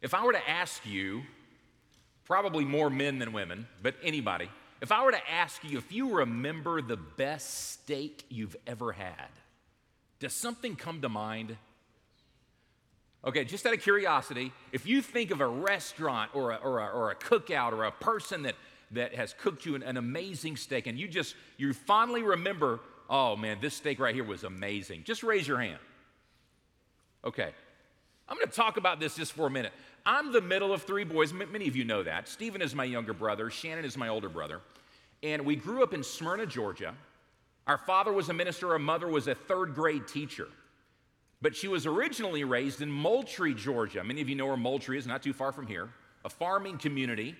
If I were to ask you, probably more men than women, but anybody, if I were to ask you if you remember the best steak you've ever had, does something come to mind? Okay, just out of curiosity, if you think of a restaurant or a, or a, or a cookout or a person that, that has cooked you an, an amazing steak and you just, you fondly remember, oh man, this steak right here was amazing, just raise your hand. Okay, I'm going to talk about this just for a minute. I'm the middle of three boys. Many of you know that. Stephen is my younger brother, Shannon is my older brother. And we grew up in Smyrna, Georgia. Our father was a minister, our mother was a third grade teacher. But she was originally raised in Moultrie, Georgia. Many of you know where Moultrie is, not too far from here, a farming community.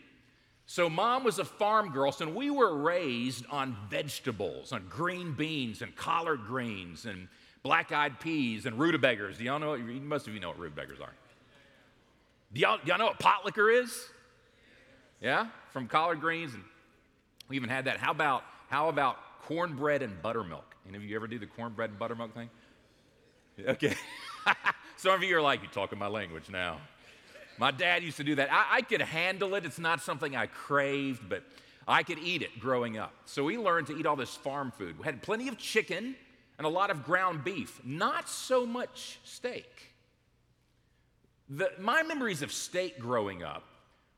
So, mom was a farm girl, so we were raised on vegetables, on green beans and collard greens and black eyed peas and rutabagas. Do y'all know? Most of you know what rutabagas are. Do y'all, y'all know what pot liquor is? Yeah, from collard greens, and we even had that. How about how about cornbread and buttermilk? Any of you ever do the cornbread and buttermilk thing? Okay. Some of you are like, you're talking my language now. My dad used to do that. I, I, could handle it. It's not something I craved, but I could eat it growing up. So we learned to eat all this farm food. We had plenty of chicken and a lot of ground beef, not so much steak. The, my memories of steak growing up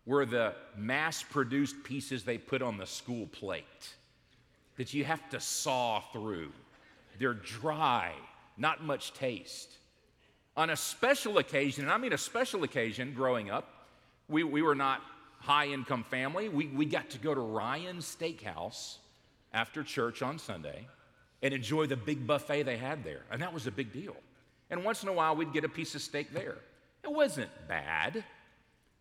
were the mass produced pieces they put on the school plate that you have to saw through. They're dry, not much taste. On a special occasion, and I mean a special occasion growing up, we, we were not high income family. We, we got to go to Ryan's Steakhouse after church on Sunday and enjoy the big buffet they had there. And that was a big deal. And once in a while, we'd get a piece of steak there. It wasn't bad,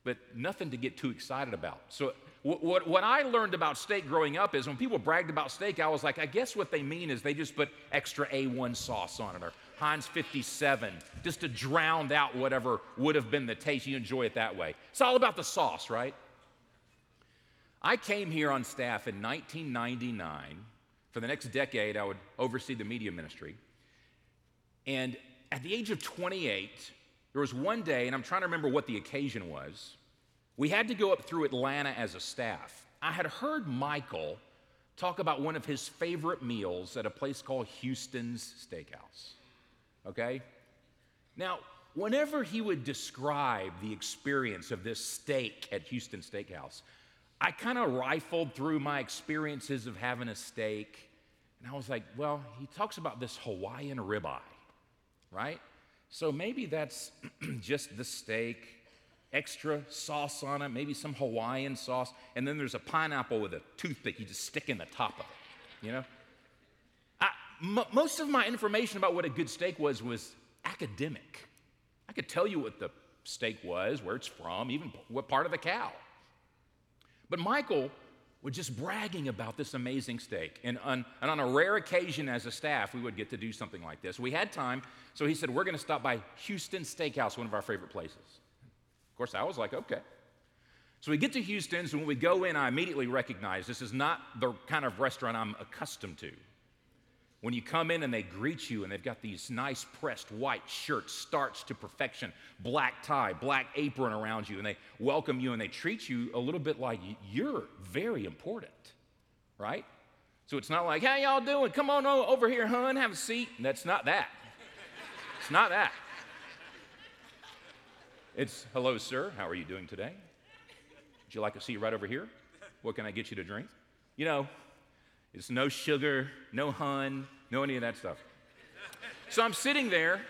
but nothing to get too excited about. So, what, what, what, I learned about steak growing up is when people bragged about steak, I was like, I guess what they mean is they just put extra A1 sauce on it or Heinz 57 just to drown out whatever would have been the taste. You enjoy it that way. It's all about the sauce, right? I came here on staff in 1999. For the next decade, I would oversee the media ministry. And at the age of 28, there was one day, and I'm trying to remember what the occasion was. We had to go up through Atlanta as a staff. I had heard Michael talk about one of his favorite meals at a place called Houston's Steakhouse. Okay? Now, whenever he would describe the experience of this steak at Houston Steakhouse, I kind of rifled through my experiences of having a steak, and I was like, well, he talks about this Hawaiian ribeye, right? So maybe that's just the steak, extra sauce on it, maybe some Hawaiian sauce, and then there's a pineapple with a toothpick you just stick in the top of it, you know? I, m- most of my information about what a good steak was was academic. I could tell you what the steak was, where it's from, even what part of the cow. But Michael was just bragging about this amazing steak. And on, and on a rare occasion as a staff, we would get to do something like this. We had time, so he said, We're going to stop by Houston Steakhouse, one of our favorite places. Of course, I was like, Okay. So we get to Houston's, and when we go in, I immediately recognize this is not the kind of restaurant I'm accustomed to. When you come in and they greet you and they've got these nice pressed white shirts, starched to perfection, black tie, black apron around you, and they welcome you and they treat you a little bit like you're very important, right? So it's not like, how y'all doing? Come on over here, hun, have a seat. And That's not that. It's not that. It's, hello, sir, how are you doing today? Would you like a seat right over here? What can I get you to drink? You know, it's no sugar, no hun, no any of that stuff. So I'm sitting there,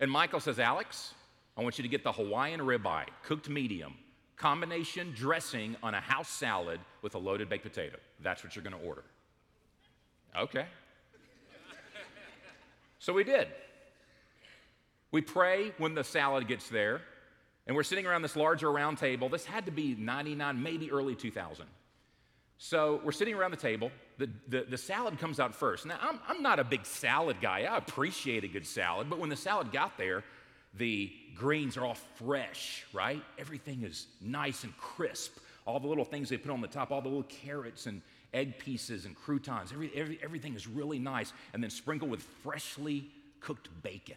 and Michael says, Alex, I want you to get the Hawaiian ribeye, cooked medium, combination dressing on a house salad with a loaded baked potato. That's what you're going to order. Okay. So we did. We pray when the salad gets there, and we're sitting around this larger round table. This had to be 99, maybe early 2000. So we're sitting around the table. The, the, salad comes out first. Now, I'm, I'm not a big salad guy. I appreciate a good salad. But when the salad got there, the greens are all fresh, right? Everything is nice and crisp. All the little things they put on the top, all the little carrots and egg pieces and croutons, every, every, everything is really nice. And then sprinkled with freshly cooked bacon.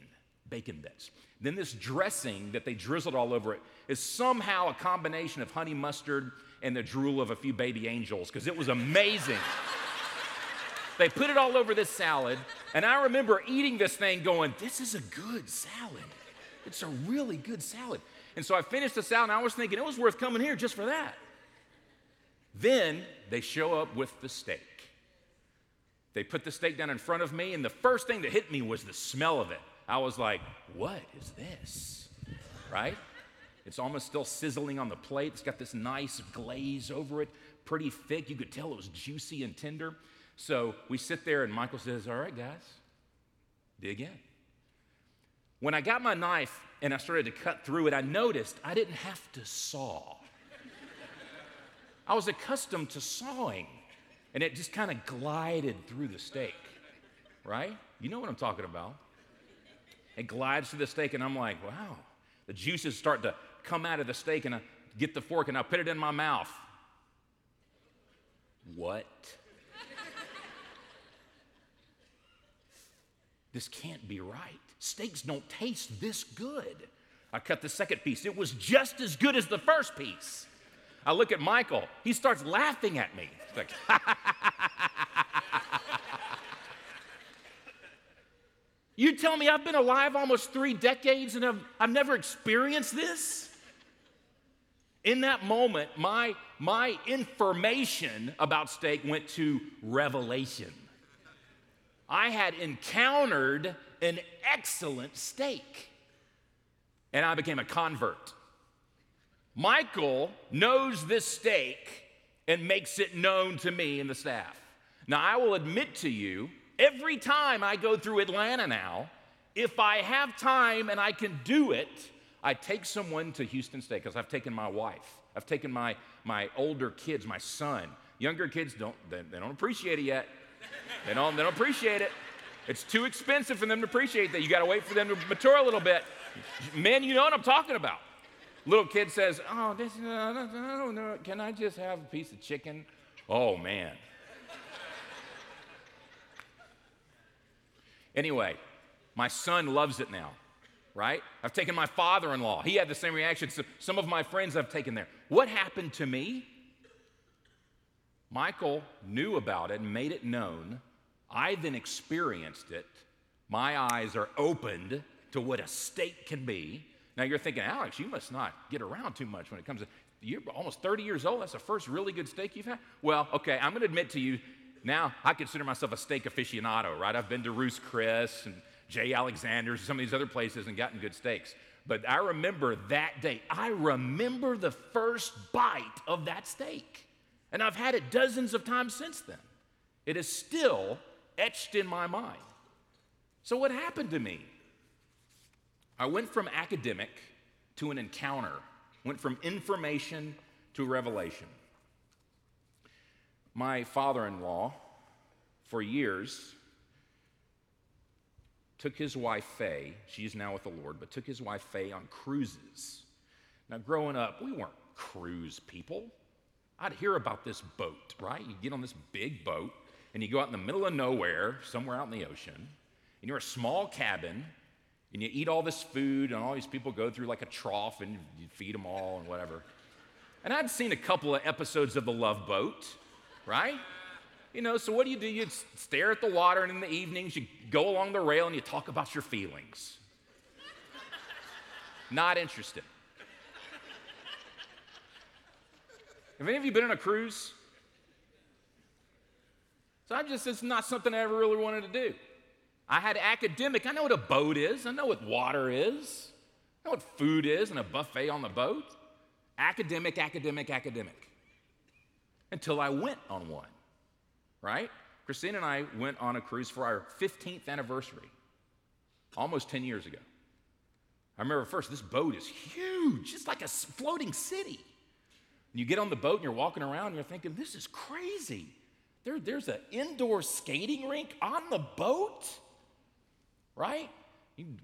bacon bits. Then this dressing that they drizzled all over it is somehow a combination of honey mustard and the drool of a few baby angels because it was amazing. They put it all over this salad, and I remember eating this thing going, This is a good salad. It's a really good salad. And so I finished the salad, and I was thinking it was worth coming here just for that. Then they show up with the steak. They put the steak down in front of me, and the first thing that hit me was the smell of it. I was like, What is this? Right? It's almost still sizzling on the plate. It's got this nice glaze over it, pretty thick. You could tell it was juicy and tender. So we sit there, and Michael says, All right, guys, dig in. When I got my knife and I started to cut through it, I noticed I didn't have to saw. I was accustomed to sawing, and it just kind of glided through the steak, right? You know what I'm talking about. It glides through the steak, and I'm like, wow, the juices start to come out of the steak, and I get the fork and I put it in my mouth. What? This can't be right. Steaks don't taste this good. I cut the second piece. It was just as good as the first piece. I look at Michael. He starts laughing at me. He's like, You tell me I've been alive almost three decades and I've, I've never experienced this? In that moment, my, my information about steak went to revelation. I had encountered an excellent steak, and I became a convert. Michael knows this steak and makes it known to me and the staff. Now, I will admit to you, every time I go through Atlanta now, if I have time and I can do it, I take someone to Houston Steak because I've taken my wife. I've taken my, my older kids, my son. Younger kids don't, they, they don't appreciate it yet. They don't, they don't appreciate it. It's too expensive for them to appreciate that. You got to wait for them to mature a little bit. Men, you know what I'm talking about. Little kid says, Oh, this, uh, don't know. Can I just have a piece of chicken? Oh, man. anyway, my son loves it now, right? I've taken my father in law. He had the same reaction. So some of my friends I've taken there. What happened to me? Michael knew about it and made it known. I then experienced it. My eyes are opened to what a steak can be. Now you're thinking, Alex, you must not get around too much when it comes to you're almost 30 years old. That's the first really good steak you've had. Well, okay, I'm going to admit to you now. I consider myself a steak aficionado, right? I've been to Ruth's Chris and J. Alexander's, and some of these other places, and gotten good steaks. But I remember that day. I remember the first bite of that steak, and I've had it dozens of times since then. It is still etched in my mind. So what happened to me? I went from academic to an encounter, went from information to revelation. My father in law, for years, took his wife Faye, she's now with the Lord, but took his wife Faye on cruises. Now, growing up, we weren't cruise people. I'd hear about this boat, right? You get on this big boat and you go out in the middle of nowhere, somewhere out in the ocean, and you're a small cabin, and you eat all this food, and all these people go through like a trough and you feed them all and whatever. And I'd seen a couple of episodes of The Love Boat, right? You know, so what do you do? You stare at the water, and in the evenings, you go along the rail and you talk about your feelings. Not interested. Have any of you been on a cruise? So I just, it's not something I ever really wanted to do. I had academic, I know what a boat is, I know what water is, I know what food is and a buffet on the boat. Academic, academic, academic. Until I went on one, right? Christine and I went on a cruise for our 15th anniversary, almost 10 years ago. I remember first, this boat is huge. It's like a floating city. And you get on the boat and you're walking around and you're thinking, this is crazy. There, there's an indoor skating rink on the boat right?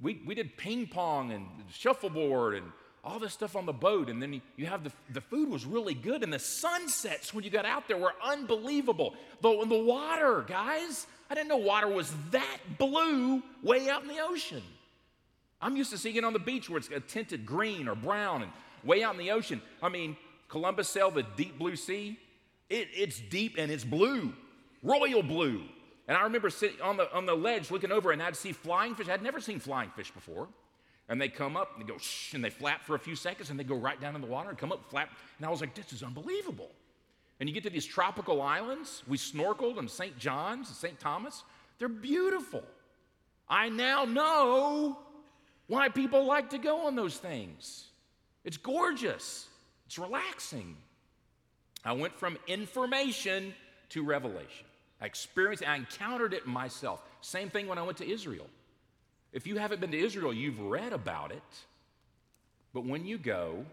We, we did ping pong and shuffleboard and all this stuff on the boat. And then you have the, the food was really good. And the sunsets when you got out there were unbelievable. Though in the water, guys, I didn't know water was that blue way out in the ocean. I'm used to seeing it on the beach where it's tinted green or brown and way out in the ocean. I mean, Columbus sailed the deep blue sea. It, it's deep and it's blue, royal blue. And I remember sitting on the, on the ledge looking over and I'd see flying fish. I'd never seen flying fish before. And they come up and they go shh, and they flap for a few seconds and they go right down in the water and come up, flap. And I was like, this is unbelievable. And you get to these tropical islands. We snorkeled in St. John's and St. Thomas. They're beautiful. I now know why people like to go on those things. It's gorgeous, it's relaxing. I went from information to revelation. I experienced I encountered it myself. Same thing when I went to Israel. If you haven't been to Israel, you've read about it. But when you go,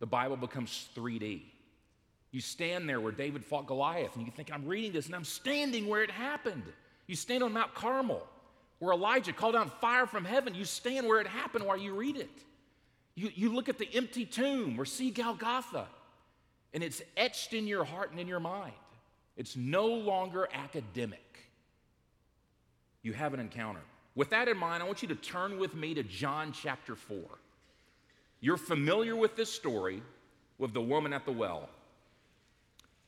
the Bible becomes 3D. You stand there where David fought Goliath, and you think, I'm reading this, and I'm standing where it happened. You stand on Mount Carmel, where Elijah called down fire from heaven. You stand where it happened while you read it. You, you look at the empty tomb or see Golgotha, and it's etched in your heart and in your mind. It's no longer academic. You have an encounter. With that in mind, I want you to turn with me to John chapter 4. You're familiar with this story with the woman at the well.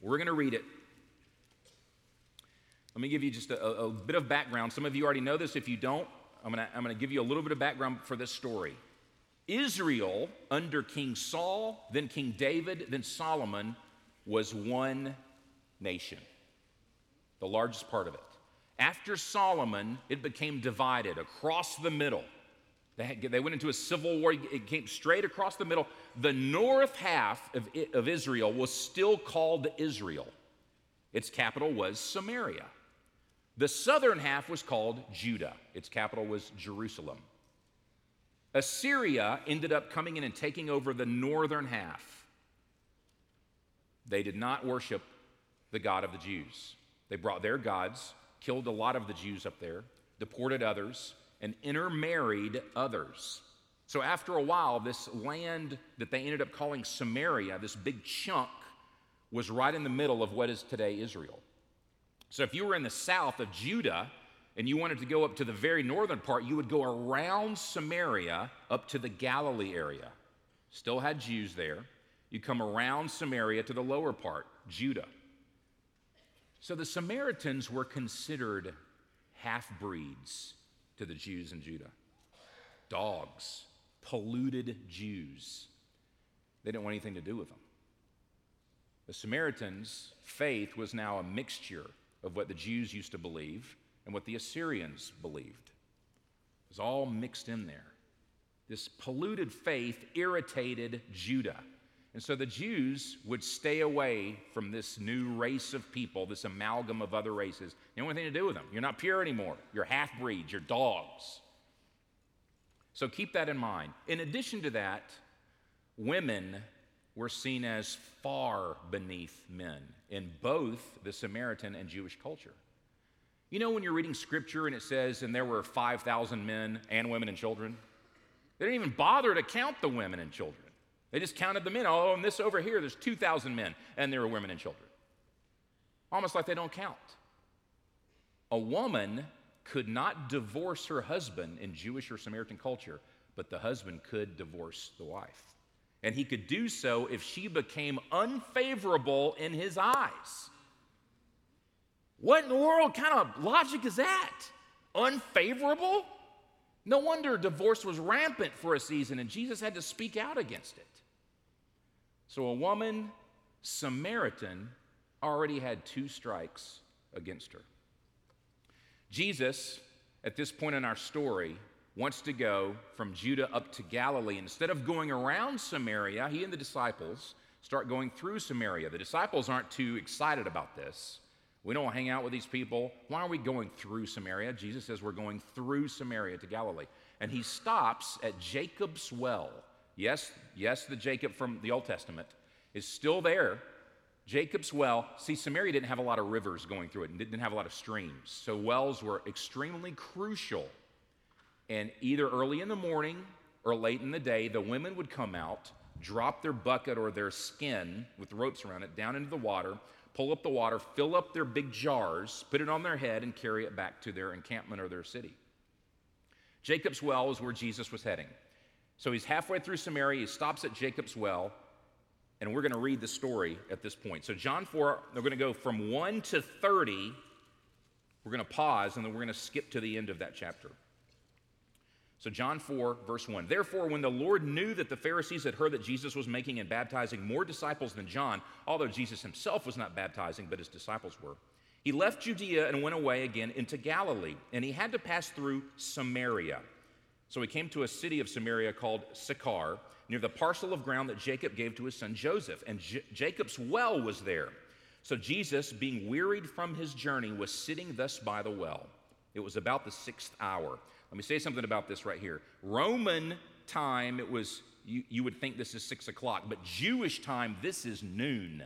We're going to read it. Let me give you just a, a, bit of background. Some of you already know this. If you don't, I'm going I'm going to give you a little bit of background for this story. Israel, under King Saul, then King David, then Solomon, was one nation, the largest part of it. After Solomon, it became divided across the middle. They, went into a civil war. It came straight across the middle. The north half of, of Israel was still called Israel. Its capital was Samaria. The southern half was called Judah. Its capital was Jerusalem. Assyria ended up coming in and taking over the northern half. They did not worship the God of the Jews. They brought their gods killed a lot of the Jews up there, deported others, and intermarried others. So after a while, this land that they ended up calling Samaria, this big chunk, was right in the middle of what is today Israel. So if you were in the south of Judah and you wanted to go up to the very northern part, you would go around Samaria up to the Galilee area. Still had Jews there. You come around Samaria to the lower part, Judah. So the Samaritans were considered half breeds to the Jews in Judah dogs, polluted Jews. They didn't want anything to do with them. The Samaritans' faith was now a mixture of what the Jews used to believe and what the Assyrians believed. It was all mixed in there. This polluted faith irritated Judah. And so the Jews would stay away from this new race of people, this amalgam of other races. You don't want to do with them. You're not pure anymore. You're half breeds, you're dogs. So keep that in mind. In addition to that, women were seen as far beneath men in both the Samaritan and Jewish culture. You know, when you're reading scripture and it says, and there were 5,000 men and women and children, they didn't even bother to count the women and children. They just counted the men. Oh, and this over here, there's 2,000 men, and there were women and children. Almost like they don't count. A woman could not divorce her husband in Jewish or Samaritan culture, but the husband could divorce the wife. And he could do so if she became unfavorable in his eyes. What in the world kind of logic is that? Unfavorable? No wonder divorce was rampant for a season and Jesus had to speak out against it. So a woman, Samaritan, already had two strikes against her. Jesus, at this point in our story, wants to go from Judah up to Galilee. Instead of going around Samaria, he and the disciples start going through Samaria. The disciples aren't too excited about this. We don't want to hang out with these people. Why are we going through Samaria? Jesus says we're going through Samaria to Galilee. And he stops at Jacob's well. Yes, yes, the Jacob from the Old Testament is still there. Jacob's well. See, Samaria didn't have a lot of rivers going through it and didn't have a lot of streams. So wells were extremely crucial. And either early in the morning or late in the day, the women would come out, drop their bucket or their skin with ropes around it down into the water, pull up the water, fill up their big jars, put it on their head, and carry it back to their encampment or their city. Jacob's well is where Jesus was heading. So he's halfway through Samaria, he stops at Jacob's well, and we're going to read the story at this point. So, John 4, we're going to go from 1 to 30. We're going to pause, and then we're going to skip to the end of that chapter. So, John 4, verse 1. Therefore, when the Lord knew that the Pharisees had heard that Jesus was making and baptizing more disciples than John, although Jesus himself was not baptizing, but his disciples were, he left Judea and went away again into Galilee, and he had to pass through Samaria. So he came to a city of Samaria called Sychar, near the parcel of ground that Jacob gave to his son Joseph, and J- Jacob's well was there. So Jesus, being wearied from his journey, was sitting thus by the well. It was about the sixth hour. Let me say something about this right here. Roman time, it was, you, you would think this is six o'clock, but Jewish time, this is noon.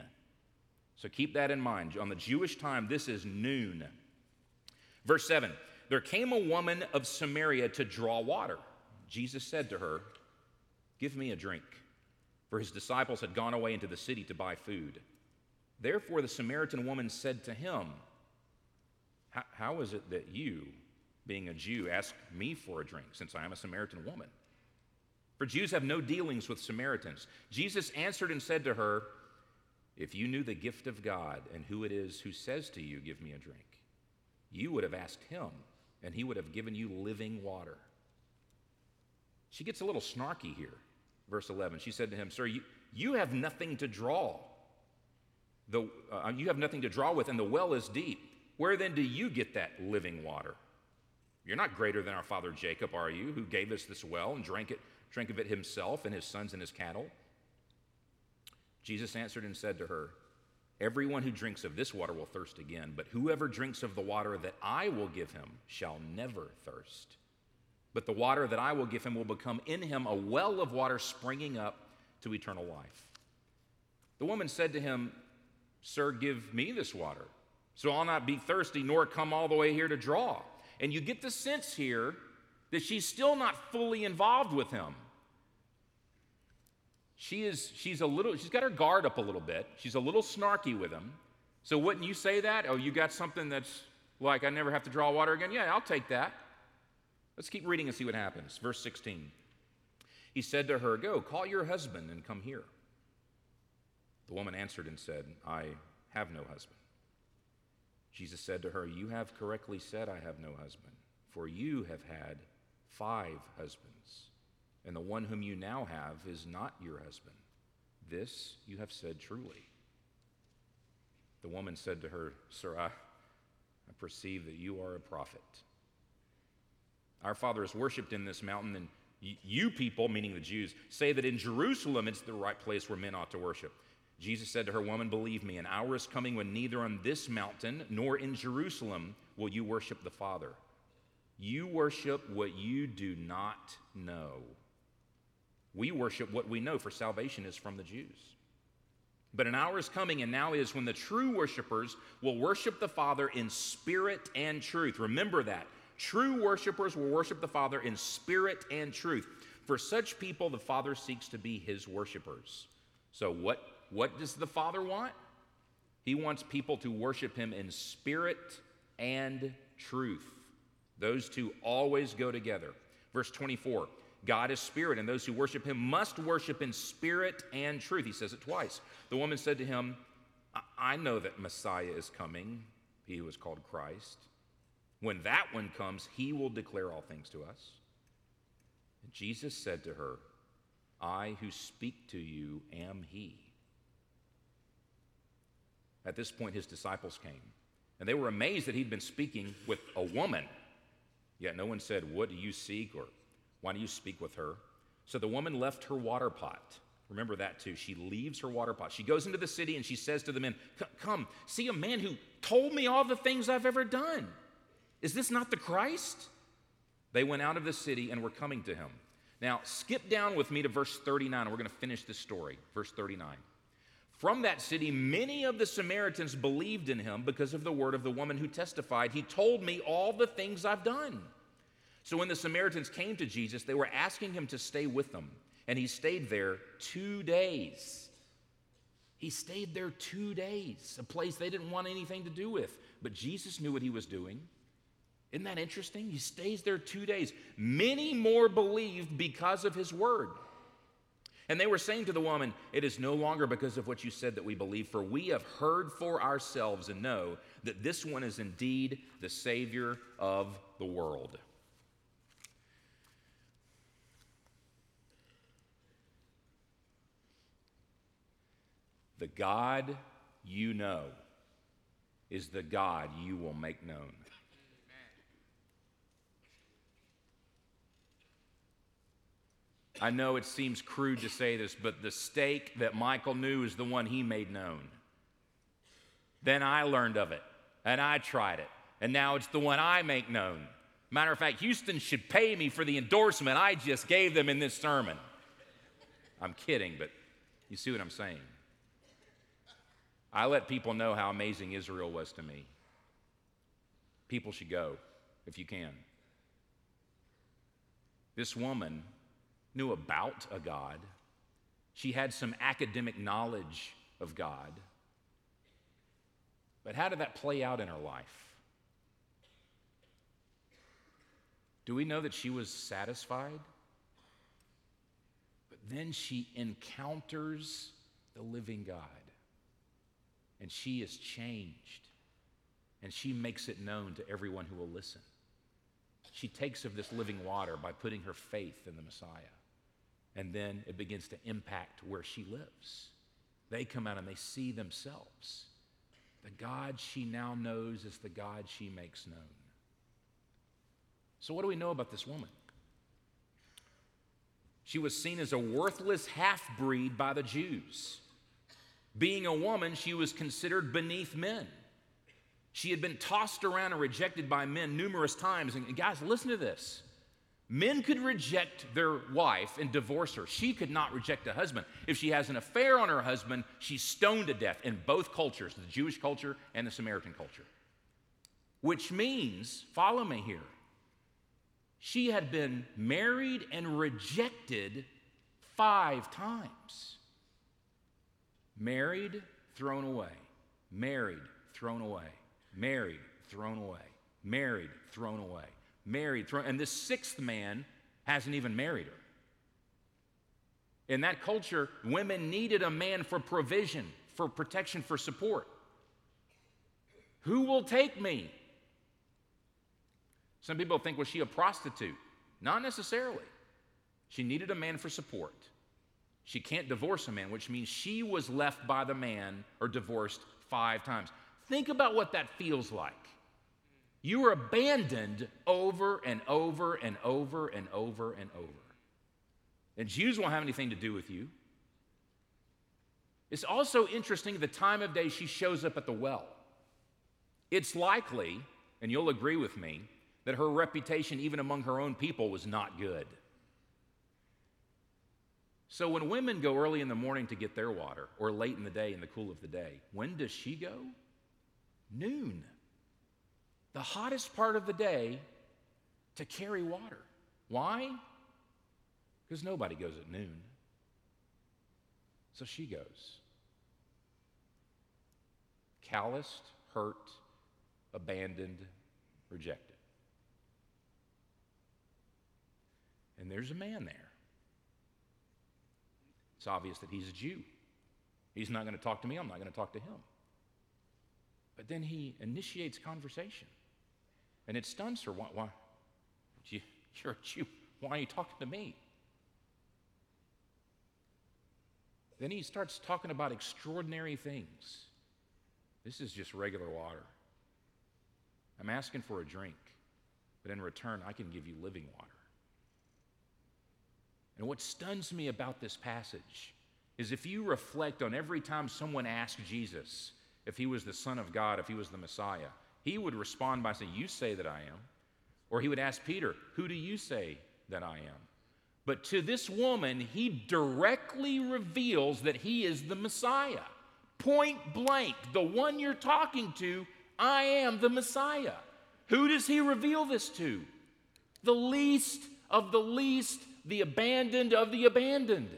So keep that in mind. On the Jewish time, this is noon. Verse 7 There came a woman of Samaria to draw water. Jesus said to her, Give me a drink. For his disciples had gone away into the city to buy food. Therefore, the Samaritan woman said to him, How is it that you, being a Jew, ask me for a drink, since I am a Samaritan woman? For Jews have no dealings with Samaritans. Jesus answered and said to her, If you knew the gift of God and who it is who says to you, Give me a drink, you would have asked him, and he would have given you living water. She gets a little snarky here. Verse 11. She said to him, Sir, you, you have nothing to draw. The, uh, you have nothing to draw with, and the well is deep. Where then do you get that living water? You're not greater than our father Jacob, are you, who gave us this well and drank, it, drank of it himself and his sons and his cattle? Jesus answered and said to her, Everyone who drinks of this water will thirst again, but whoever drinks of the water that I will give him shall never thirst. But the water that I will give him will become in him a well of water springing up to eternal life. The woman said to him, Sir, give me this water, so I'll not be thirsty nor come all the way here to draw. And you get the sense here that she's still not fully involved with him. She is, she's a little, she's got her guard up a little bit. She's a little snarky with him. So wouldn't you say that? Oh, you got something that's like, I never have to draw water again? Yeah, I'll take that. Let's keep reading and see what happens. Verse 16. He said to her, Go, call your husband and come here. The woman answered and said, I have no husband. Jesus said to her, You have correctly said, I have no husband, for you have had five husbands, and the one whom you now have is not your husband. This you have said truly. The woman said to her, Sir, I, I perceive that you are a prophet. Our Father is worshiped in this mountain, and you people, meaning the Jews, say that in Jerusalem it's the right place where men ought to worship. Jesus said to her, Woman, believe me, an hour is coming when neither on this mountain nor in Jerusalem will you worship the Father. You worship what you do not know. We worship what we know, for salvation is from the Jews. But an hour is coming, and now is when the true worshipers will worship the Father in spirit and truth. Remember that. True worshipers will worship the Father in spirit and truth. For such people, the Father seeks to be his worshipers. So, what, what does the Father want? He wants people to worship him in spirit and truth. Those two always go together. Verse 24 God is spirit, and those who worship him must worship in spirit and truth. He says it twice. The woman said to him, I know that Messiah is coming, he who is called Christ. When that one comes, he will declare all things to us. And Jesus said to her, I who speak to you am he. At this point, his disciples came, and they were amazed that he'd been speaking with a woman. Yet no one said, What do you seek? or Why do you speak with her? So the woman left her water pot. Remember that too. She leaves her water pot. She goes into the city and she says to the men, Come, see a man who told me all the things I've ever done. Is this not the Christ? They went out of the city and were coming to him. Now, skip down with me to verse 39, we're going to finish this story. Verse 39. From that city, many of the Samaritans believed in him because of the word of the woman who testified, He told me all the things I've done. So when the Samaritans came to Jesus, they were asking him to stay with them, and he stayed there two days. He stayed there two days, a place they didn't want anything to do with. But Jesus knew what he was doing. Isn't that interesting? He stays there two days. Many more believed because of his word. And they were saying to the woman, It is no longer because of what you said that we believe, for we have heard for ourselves and know that this one is indeed the Savior of the world. The God you know is the God you will make known. I know it seems crude to say this, but the steak that Michael knew is the one he made known. Then I learned of it, and I tried it, and now it's the one I make known. Matter of fact, Houston should pay me for the endorsement I just gave them in this sermon. I'm kidding, but you see what I'm saying. I let people know how amazing Israel was to me. People should go if you can. This woman knew about a God, she had some academic knowledge of God. But how did that play out in her life? Do we know that she was satisfied? But then she encounters the living God and she is changed and she makes it known to everyone who will listen. She takes of this living water by putting her faith in the Messiah. And then it begins to impact where she lives. They come out and they see themselves. The God she now knows is the God she makes known. So, what do we know about this woman? She was seen as a worthless half breed by the Jews. Being a woman, she was considered beneath men. She had been tossed around and rejected by men numerous times. And guys, listen to this. Men could reject their wife and divorce her. She could not reject a husband. If she has an affair on her husband, she's stoned to death in both cultures, the Jewish culture and the Samaritan culture. Which means, follow me here, she had been married and rejected five times. Married, thrown away. Married, thrown away. Married, thrown away. Married, thrown away. Married. And this sixth man hasn't even married her. In that culture, women needed a man for provision, for protection, for support. Who will take me? Some people think, was she a prostitute? Not necessarily. She needed a man for support. She can't divorce a man, which means she was left by the man or divorced five times. Think about what that feels like. You were abandoned over and over and over and over and over. And Jews won't have anything to do with you. It's also interesting the time of day she shows up at the well. It's likely, and you'll agree with me, that her reputation, even among her own people, was not good. So when women go early in the morning to get their water or late in the day in the cool of the day, when does she go? Noon. The hottest part of the day to carry water. Why? Because nobody goes at noon. So she goes. Calloused, hurt, abandoned, rejected. And there's a man there. It's obvious that he's a Jew. He's not going to talk to me, I'm not going to talk to him. But then he initiates conversation. And it stuns her. Why? why you, you're a Jew. Why are you talking to me? Then he starts talking about extraordinary things. This is just regular water. I'm asking for a drink, but in return, I can give you living water. And what stuns me about this passage is if you reflect on every time someone asked Jesus if he was the Son of God, if he was the Messiah, he would respond by saying, You say that I am. Or he would ask Peter, Who do you say that I am? But to this woman, he directly reveals that he is the Messiah. Point blank, the one you're talking to, I am the Messiah. Who does he reveal this to? The least of the least the abandoned of the abandoned.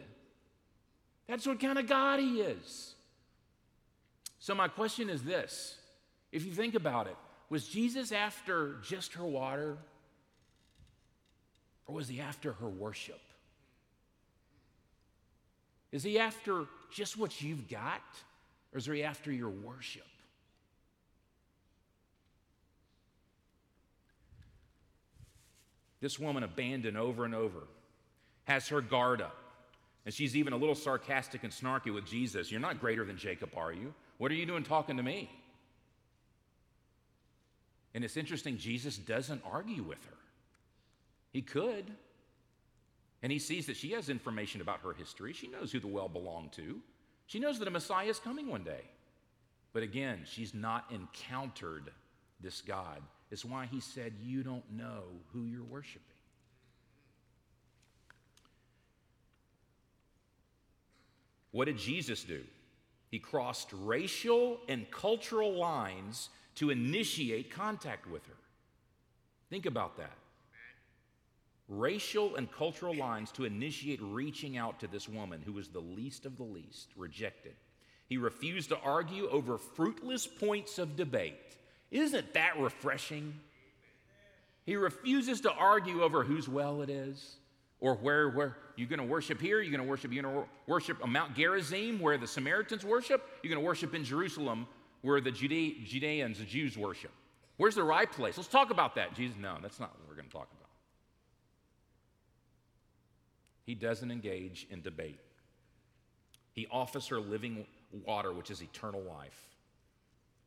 That's what kind of God He is. So, my question is this if you think about it, Was Jesus after just her water? Or was he after her worship? Is he after just what you've got? Or is he after your worship? This woman, abandoned over and over, has her guard up. And she's even a little sarcastic and snarky with Jesus. You're not greater than Jacob, are you? What are you doing talking to me? And it's interesting, Jesus doesn't argue with her. He could. And he sees that she has information about her history. She knows who the well belonged to. She knows that a Messiah is coming one day. But again, she's not encountered this God. It's why he said, You don't know who you're worshiping. What did Jesus do? He crossed racial and cultural lines to initiate contact with her. Think about that. Racial and cultural lines to initiate reaching out to this woman who was the least of the least, rejected. He refused to argue over fruitless points of debate. Isn't that refreshing? He refuses to argue over whose well it is or where, where you're going to worship here, you're going to worship, you're going to worship on Mount Gerizim where the Samaritans worship, you're going to worship in Jerusalem where the Jude- Judeans, the Jews worship. Where's the right place? Let's talk about that. Jesus, no, that's not what we're going to talk about. He doesn't engage in debate. He offers her living water, which is eternal life.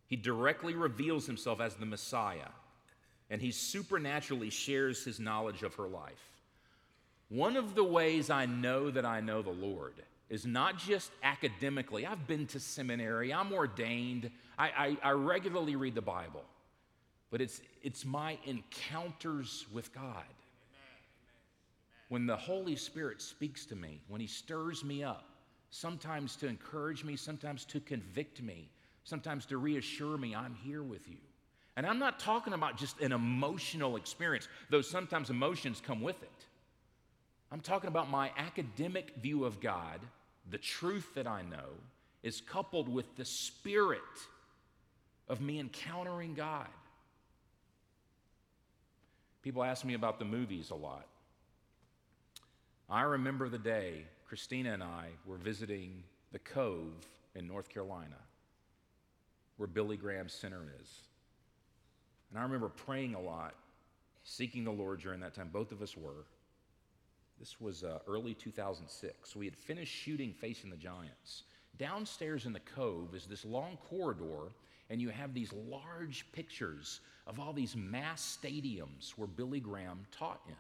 He directly reveals himself as the Messiah, and he supernaturally shares his knowledge of her life. One of the ways I know that I know the Lord is not just academically. I've been to seminary, I'm ordained, I, I, I regularly read the Bible, but it's, it's my encounters with God. When the Holy Spirit speaks to me, when He stirs me up, sometimes to encourage me, sometimes to convict me, sometimes to reassure me, I'm here with you. And I'm not talking about just an emotional experience, though sometimes emotions come with it. I'm talking about my academic view of God, the truth that I know, is coupled with the spirit of me encountering God. People ask me about the movies a lot. I remember the day Christina and I were visiting the Cove in North Carolina, where Billy Graham Center is. And I remember praying a lot, seeking the Lord during that time. Both of us were. This was uh, early 2006. We had finished shooting Facing the Giants. Downstairs in the cove is this long corridor, and you have these large pictures of all these mass stadiums where Billy Graham taught in.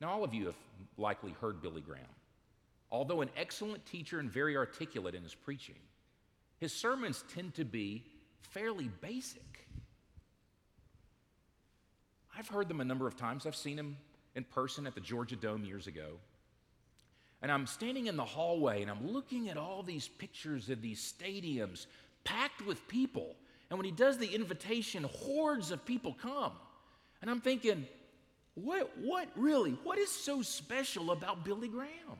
Now, all of you have likely heard Billy Graham. Although an excellent teacher and very articulate in his preaching, his sermons tend to be fairly basic. I've heard them a number of times. I've seen him in person at the Georgia Dome years ago. And I'm standing in the hallway and I'm looking at all these pictures of these stadiums packed with people. And when he does the invitation, hordes of people come. And I'm thinking, what, what really, what is so special about Billy Graham?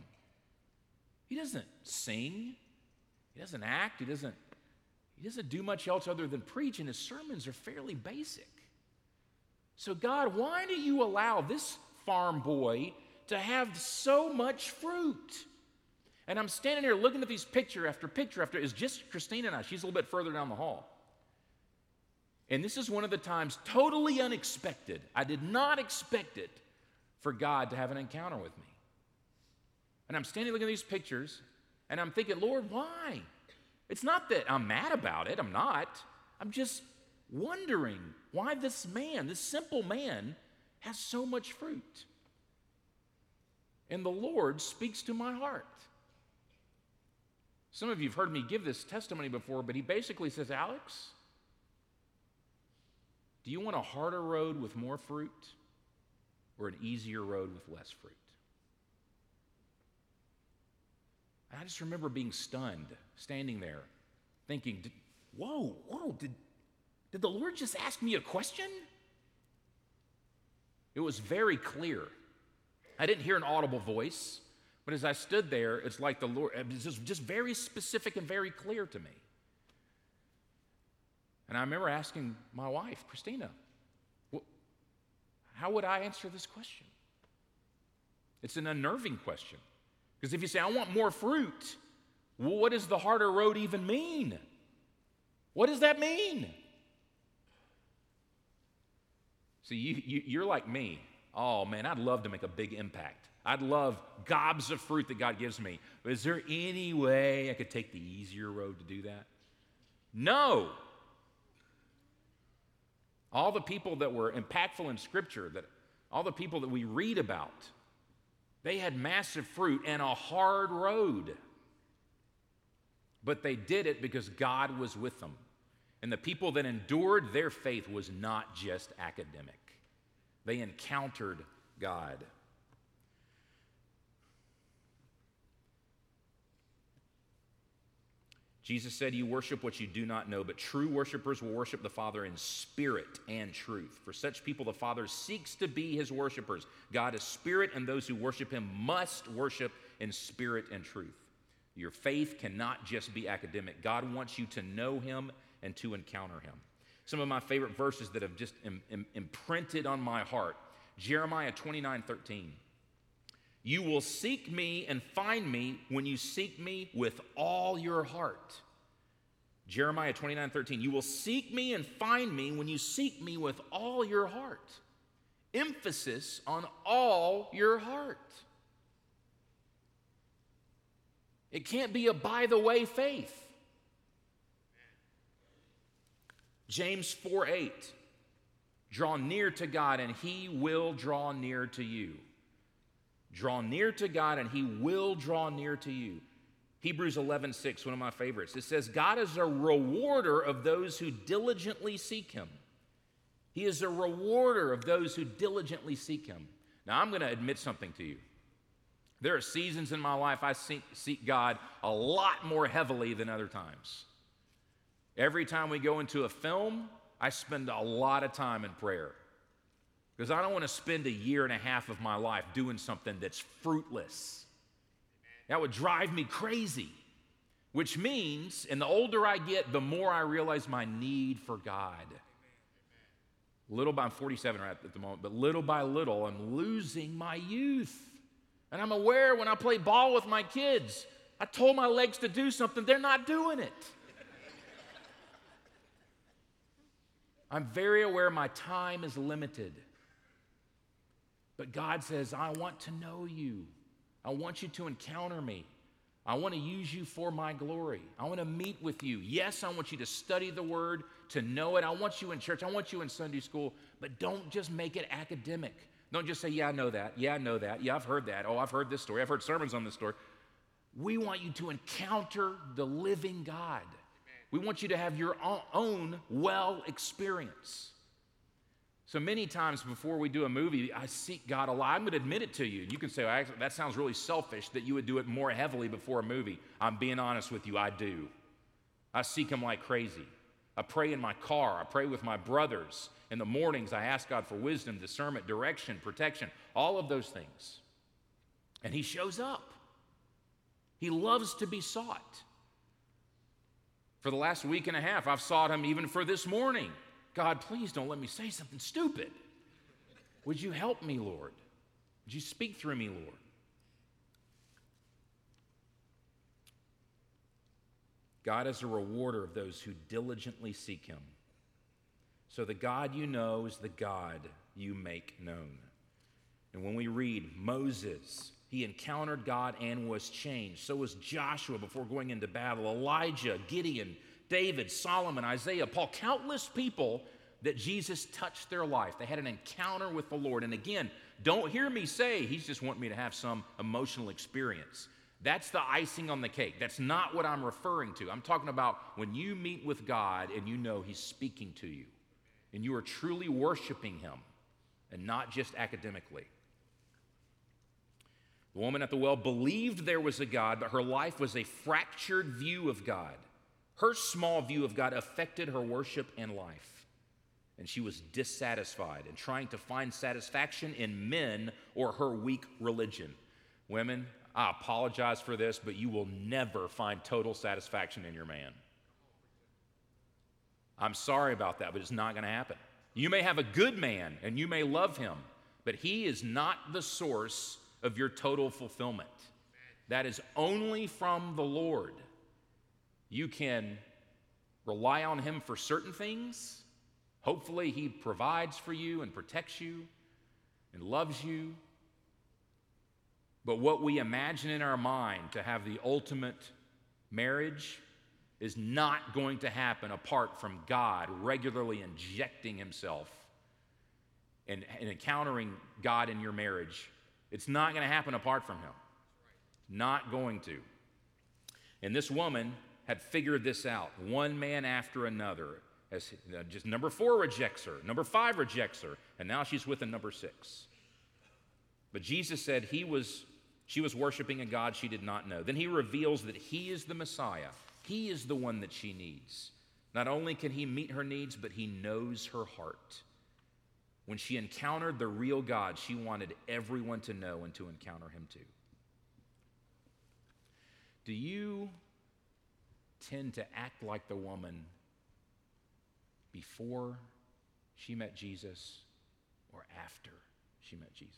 He doesn't sing, he doesn't act, he doesn't, he doesn't do much else other than preach, and his sermons are fairly basic. So, God, why do you allow this farm boy to have so much fruit. And I'm standing here looking at these picture after picture after it's just Christina and I. She's a little bit further down the hall. And this is one of the times totally unexpected. I did not expect it for God to have an encounter with me. And I'm standing looking at these pictures and I'm thinking, Lord, why? It's not that I'm mad about it. I'm not. I'm just wondering why this man, this simple man, has so much fruit. And the Lord speaks to my heart. Some of you have heard me give this testimony before, but he basically says, Alex, do you want a harder road with more fruit or an easier road with less fruit? And I just remember being stunned, standing there, thinking, whoa, whoa, did, did the Lord just ask me a question? It was very clear. I didn't hear an audible voice, but as I stood there, it's like the Lord, it was just very specific and very clear to me. And I remember asking my wife, Christina, how would I answer this question? It's an unnerving question. Because if you say, I want more fruit, well, what does the harder road even mean? What does that mean? See, you, you, you're like me. Oh man, I'd love to make a big impact. I'd love gobs of fruit that God gives me. But is there any way I could take the easier road to do that? No. All the people that were impactful in Scripture, that all the people that we read about, they had massive fruit and a hard road. But they did it because God was with them. And the people that endured their faith was not just academic, they encountered God. Jesus said, You worship what you do not know, but true worshipers will worship the Father in spirit and truth. For such people, the Father seeks to be his worshipers. God is spirit, and those who worship him must worship in spirit and truth. Your faith cannot just be academic. God wants you to know him and to encounter him. Some of my favorite verses that have just Im- Im- imprinted on my heart Jeremiah 29 13. You will seek me and find me when you seek me with all your heart. Jeremiah 29 13. You will seek me and find me when you seek me with all your heart. Emphasis on all your heart. It can't be a by the way faith. James 4 8. Draw near to God and he will draw near to you. Draw near to God and he will draw near to you. Hebrews 11, 6, one of my favorites. It says, God is a rewarder of those who diligently seek him. He is a rewarder of those who diligently seek him. Now, I'm going to admit something to you. There are seasons in my life I seek, seek God a lot more heavily than other times. Every time we go into a film, I spend a lot of time in prayer. Because I don't want to spend a year and a half of my life doing something that's fruitless. That would drive me crazy. Which means, and the older I get, the more I realize my need for God. Little by, I'm 47 right at the moment, but little by little, I'm losing my youth. And I'm aware when I play ball with my kids, I told my legs to do something, they're not doing it. I'm very aware my time is limited. But God says, I want to know you. I want you to encounter me. I want to use you for my glory. I want to meet with you. Yes, I want you to study the word, to know it. I want you in church. I want you in Sunday school. But don't just make it academic. Don't just say, Yeah, I know that. Yeah, I know that. Yeah, I've heard that. Oh, I've heard this story. I've heard sermons on this story. We want you to encounter the living God. We want you to have your own well experience. So many times before we do a movie, I seek God a lot. I'm going to admit it to you. You can say, well, that sounds really selfish that you would do it more heavily before a movie. I'm being honest with you, I do. I seek Him like crazy. I pray in my car, I pray with my brothers. In the mornings, I ask God for wisdom, discernment, direction, protection, all of those things. And He shows up. He loves to be sought. For the last week and a half, I've sought Him even for this morning. God, please don't let me say something stupid. Would you help me, Lord? Would you speak through me, Lord? God is a rewarder of those who diligently seek him. So the God you know is the God you make known. And when we read Moses, he encountered God and was changed. So was Joshua before going into battle, Elijah, Gideon, David, Solomon, Isaiah, Paul, countless people that Jesus touched their life. They had an encounter with the Lord. And again, don't hear me say he's just wanting me to have some emotional experience. That's the icing on the cake. That's not what I'm referring to. I'm talking about when you meet with God and you know he's speaking to you and you are truly worshiping him and not just academically. The woman at the well believed there was a God, but her life was a fractured view of God. Her small view of God affected her worship and life. And she was dissatisfied and trying to find satisfaction in men or her weak religion. Women, I apologize for this, but you will never find total satisfaction in your man. I'm sorry about that, but it's not going to happen. You may have a good man and you may love him, but he is not the source of your total fulfillment. That is only from the Lord. You can rely on him for certain things. Hopefully, he provides for you and protects you and loves you. But what we imagine in our mind to have the ultimate marriage is not going to happen apart from God regularly injecting Himself and, and encountering God in your marriage. It's not going to happen apart from Him. Not going to. And this woman had figured this out, one man after another. As uh, just number four rejects her, number five rejects her, and now she's with a number six. But Jesus said he was, she was worshiping a God she did not know. Then he reveals that he is the Messiah he is the one that she needs. Not only can He meet her needs, but He knows her heart. When she encountered the real God, she wanted everyone to know and to encounter Him too. Do you tend to act like the woman before she met Jesus or after she met Jesus?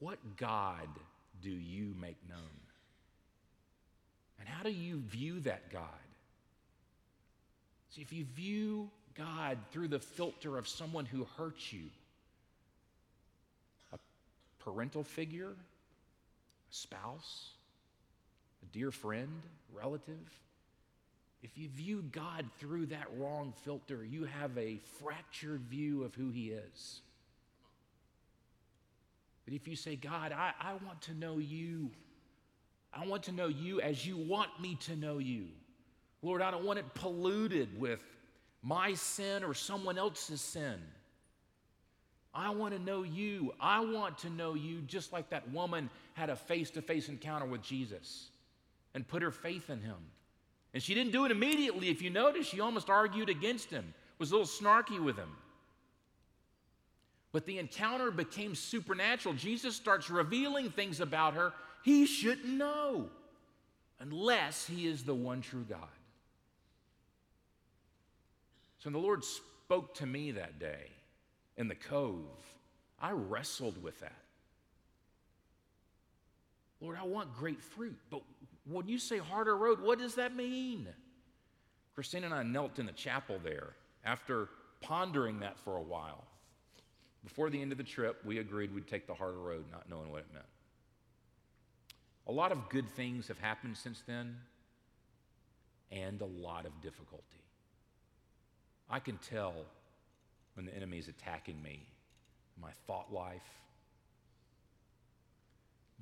What God do you make known? And how do you view that God? See, if you view God through the filter of someone who hurts you, a parental figure, a spouse, a dear friend, relative, if you view God through that wrong filter, you have a fractured view of who He is. But if you say, God, I, I want to know you, I want to know you as you want me to know you. Lord, I don't want it polluted with my sin or someone else's sin. I want to know you. I want to know you just like that woman had a face to face encounter with Jesus and put her faith in him. And she didn't do it immediately. If you notice, she almost argued against him, was a little snarky with him. But the encounter became supernatural. Jesus starts revealing things about her he shouldn't know unless he is the one true God. So when the Lord spoke to me that day in the cove, I wrestled with that. Lord, I want great fruit, but when you say harder road, what does that mean? Christina and I knelt in the chapel there after pondering that for a while. Before the end of the trip, we agreed we'd take the harder road, not knowing what it meant. A lot of good things have happened since then, and a lot of difficulty. I can tell when the enemy is attacking me, my thought life,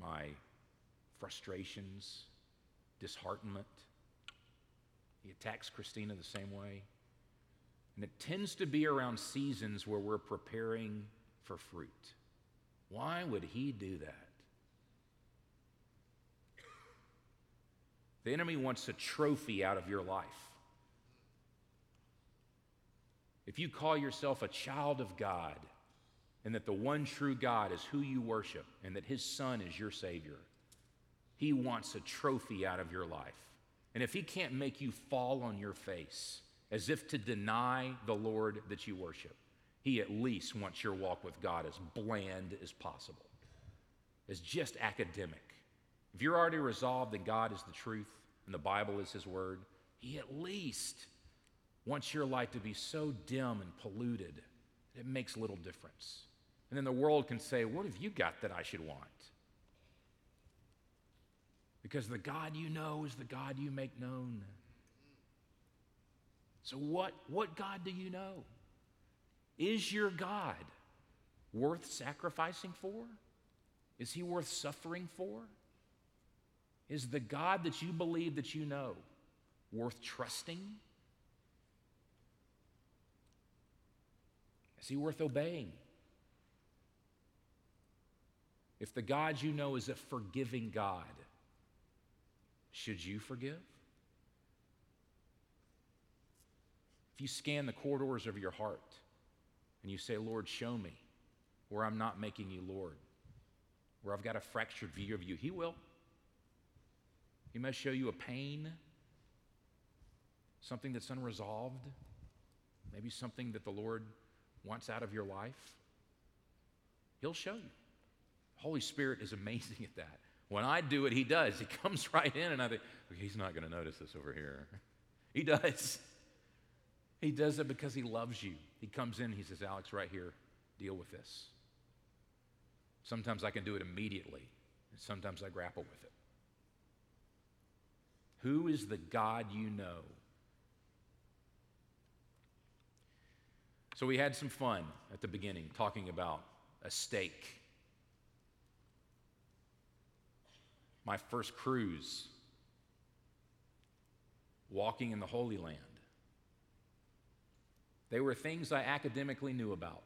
my frustrations, disheartenment. He attacks Christina the same way. And it tends to be around seasons where we're preparing for fruit. Why would he do that? The enemy wants a trophy out of your life. If you call yourself a child of God and that the one true God is who you worship and that his son is your Savior, he wants a trophy out of your life. And if he can't make you fall on your face as if to deny the Lord that you worship, he at least wants your walk with God as bland as possible, as just academic. If you're already resolved that God is the truth and the Bible is His Word, He at least wants your light to be so dim and polluted that it makes little difference. And then the world can say, What have you got that I should want? Because the God you know is the God you make known. So, what, what God do you know? Is your God worth sacrificing for? Is he worth suffering for? Is the God that you believe that you know worth trusting? Is he worth obeying? If the God you know is a forgiving God, should you forgive? If you scan the corridors of your heart and you say, Lord, show me where I'm not making you Lord, where I've got a fractured view of you, He will. He must show you a pain something that's unresolved, maybe something that the Lord wants out of your life, He'll show you. Holy Spirit is amazing at that. When I do it, He does. He comes right in, and I think, He's not going to notice this over here. He does. He does it because He loves you. He comes in, He says, Alex, right here, deal with this. Sometimes I can do it immediately, and sometimes I grapple with it. Who is the God you know? So we had some fun at the beginning talking about a steak. My first cruise, walking in the Holy Land. They were things I academically knew about,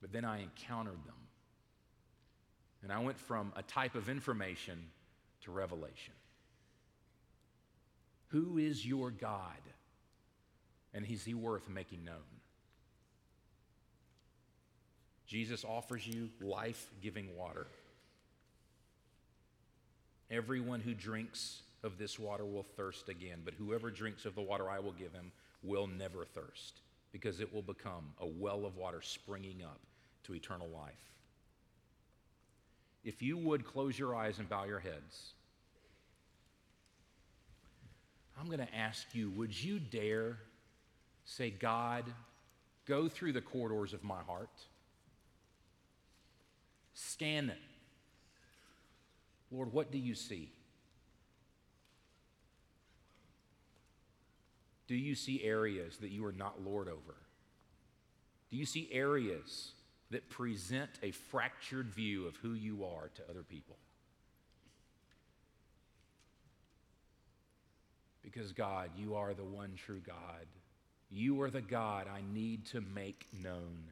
but then I encountered them. And I went from a type of information to revelation. Who is your God? And is he worth making known? Jesus offers you life giving water. Everyone who drinks of this water will thirst again, but whoever drinks of the water I will give him will never thirst, because it will become a well of water springing up to eternal life. If you would close your eyes and bow your heads, I'm going to ask you would you dare say, God, go through the corridors of my heart, scan it. Lord, what do you see? Do you see areas that you are not Lord over? Do you see areas that present a fractured view of who you are to other people? Because, God, you are the one true God. You are the God I need to make known.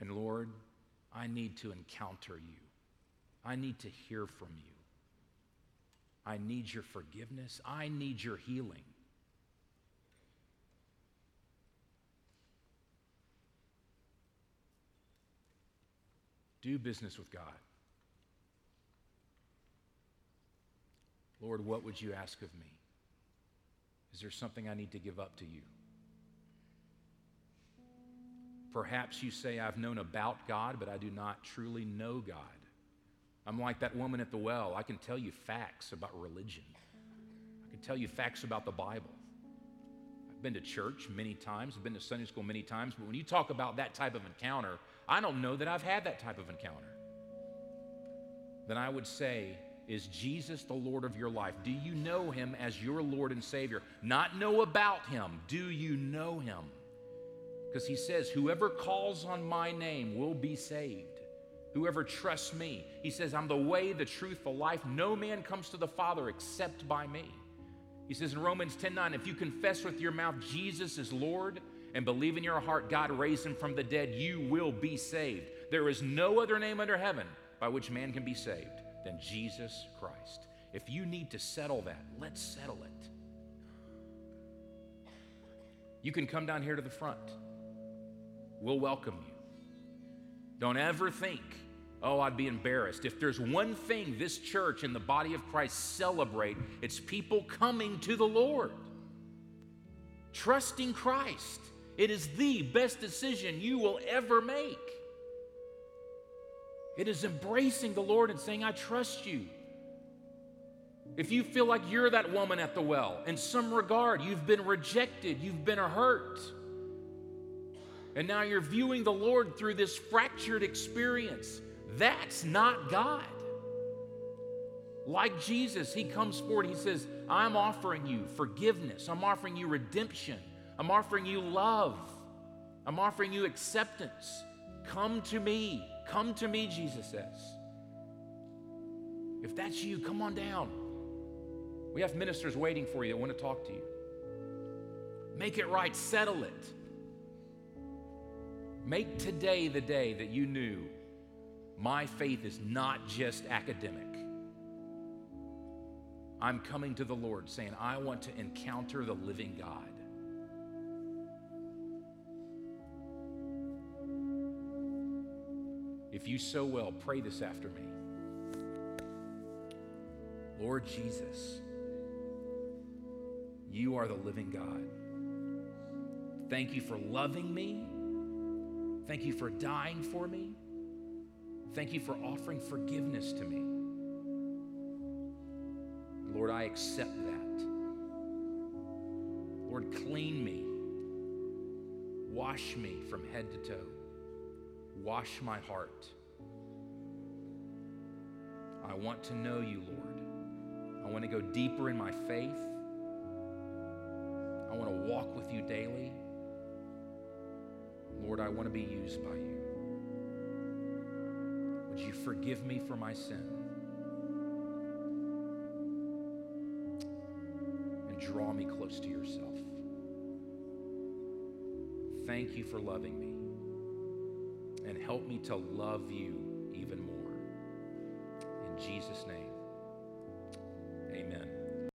And Lord, I need to encounter you. I need to hear from you. I need your forgiveness. I need your healing. Do business with God. Lord, what would you ask of me? Is there something I need to give up to you? Perhaps you say, I've known about God, but I do not truly know God. I'm like that woman at the well. I can tell you facts about religion, I can tell you facts about the Bible. I've been to church many times, I've been to Sunday school many times, but when you talk about that type of encounter, I don't know that I've had that type of encounter. Then I would say, is Jesus the Lord of your life? Do you know him as your Lord and Savior? Not know about him. Do you know him? Because he says, Whoever calls on my name will be saved. Whoever trusts me. He says, I'm the way, the truth, the life. No man comes to the Father except by me. He says in Romans 10 9, if you confess with your mouth Jesus is Lord and believe in your heart God raised him from the dead, you will be saved. There is no other name under heaven by which man can be saved than Jesus Christ. If you need to settle that, let's settle it. You can come down here to the front. We'll welcome you. Don't ever think, oh, I'd be embarrassed. If there's one thing this church and the body of Christ celebrate, it's people coming to the Lord, trusting Christ. It is the best decision you will ever make. It is embracing the Lord and saying, I trust you. If you feel like you're that woman at the well, in some regard, you've been rejected, you've been hurt, and now you're viewing the Lord through this fractured experience, that's not God. Like Jesus, he comes forward, he says, I'm offering you forgiveness, I'm offering you redemption, I'm offering you love, I'm offering you acceptance. Come to me. Come to me, Jesus says. If that's you, come on down. We have ministers waiting for you that want to talk to you. Make it right, settle it. Make today the day that you knew my faith is not just academic. I'm coming to the Lord saying, I want to encounter the living God. If you so well, pray this after me. Lord Jesus, You are the living God. Thank you for loving me. Thank you for dying for me. Thank you for offering forgiveness to me. Lord, I accept that. Lord, clean me. Wash me from head to toe. Wash my heart. I want to know you, Lord. I want to go deeper in my faith. I want to walk with you daily. Lord, I want to be used by you. Would you forgive me for my sin? And draw me close to yourself. Thank you for loving me. Help me to love you even more. In Jesus' name.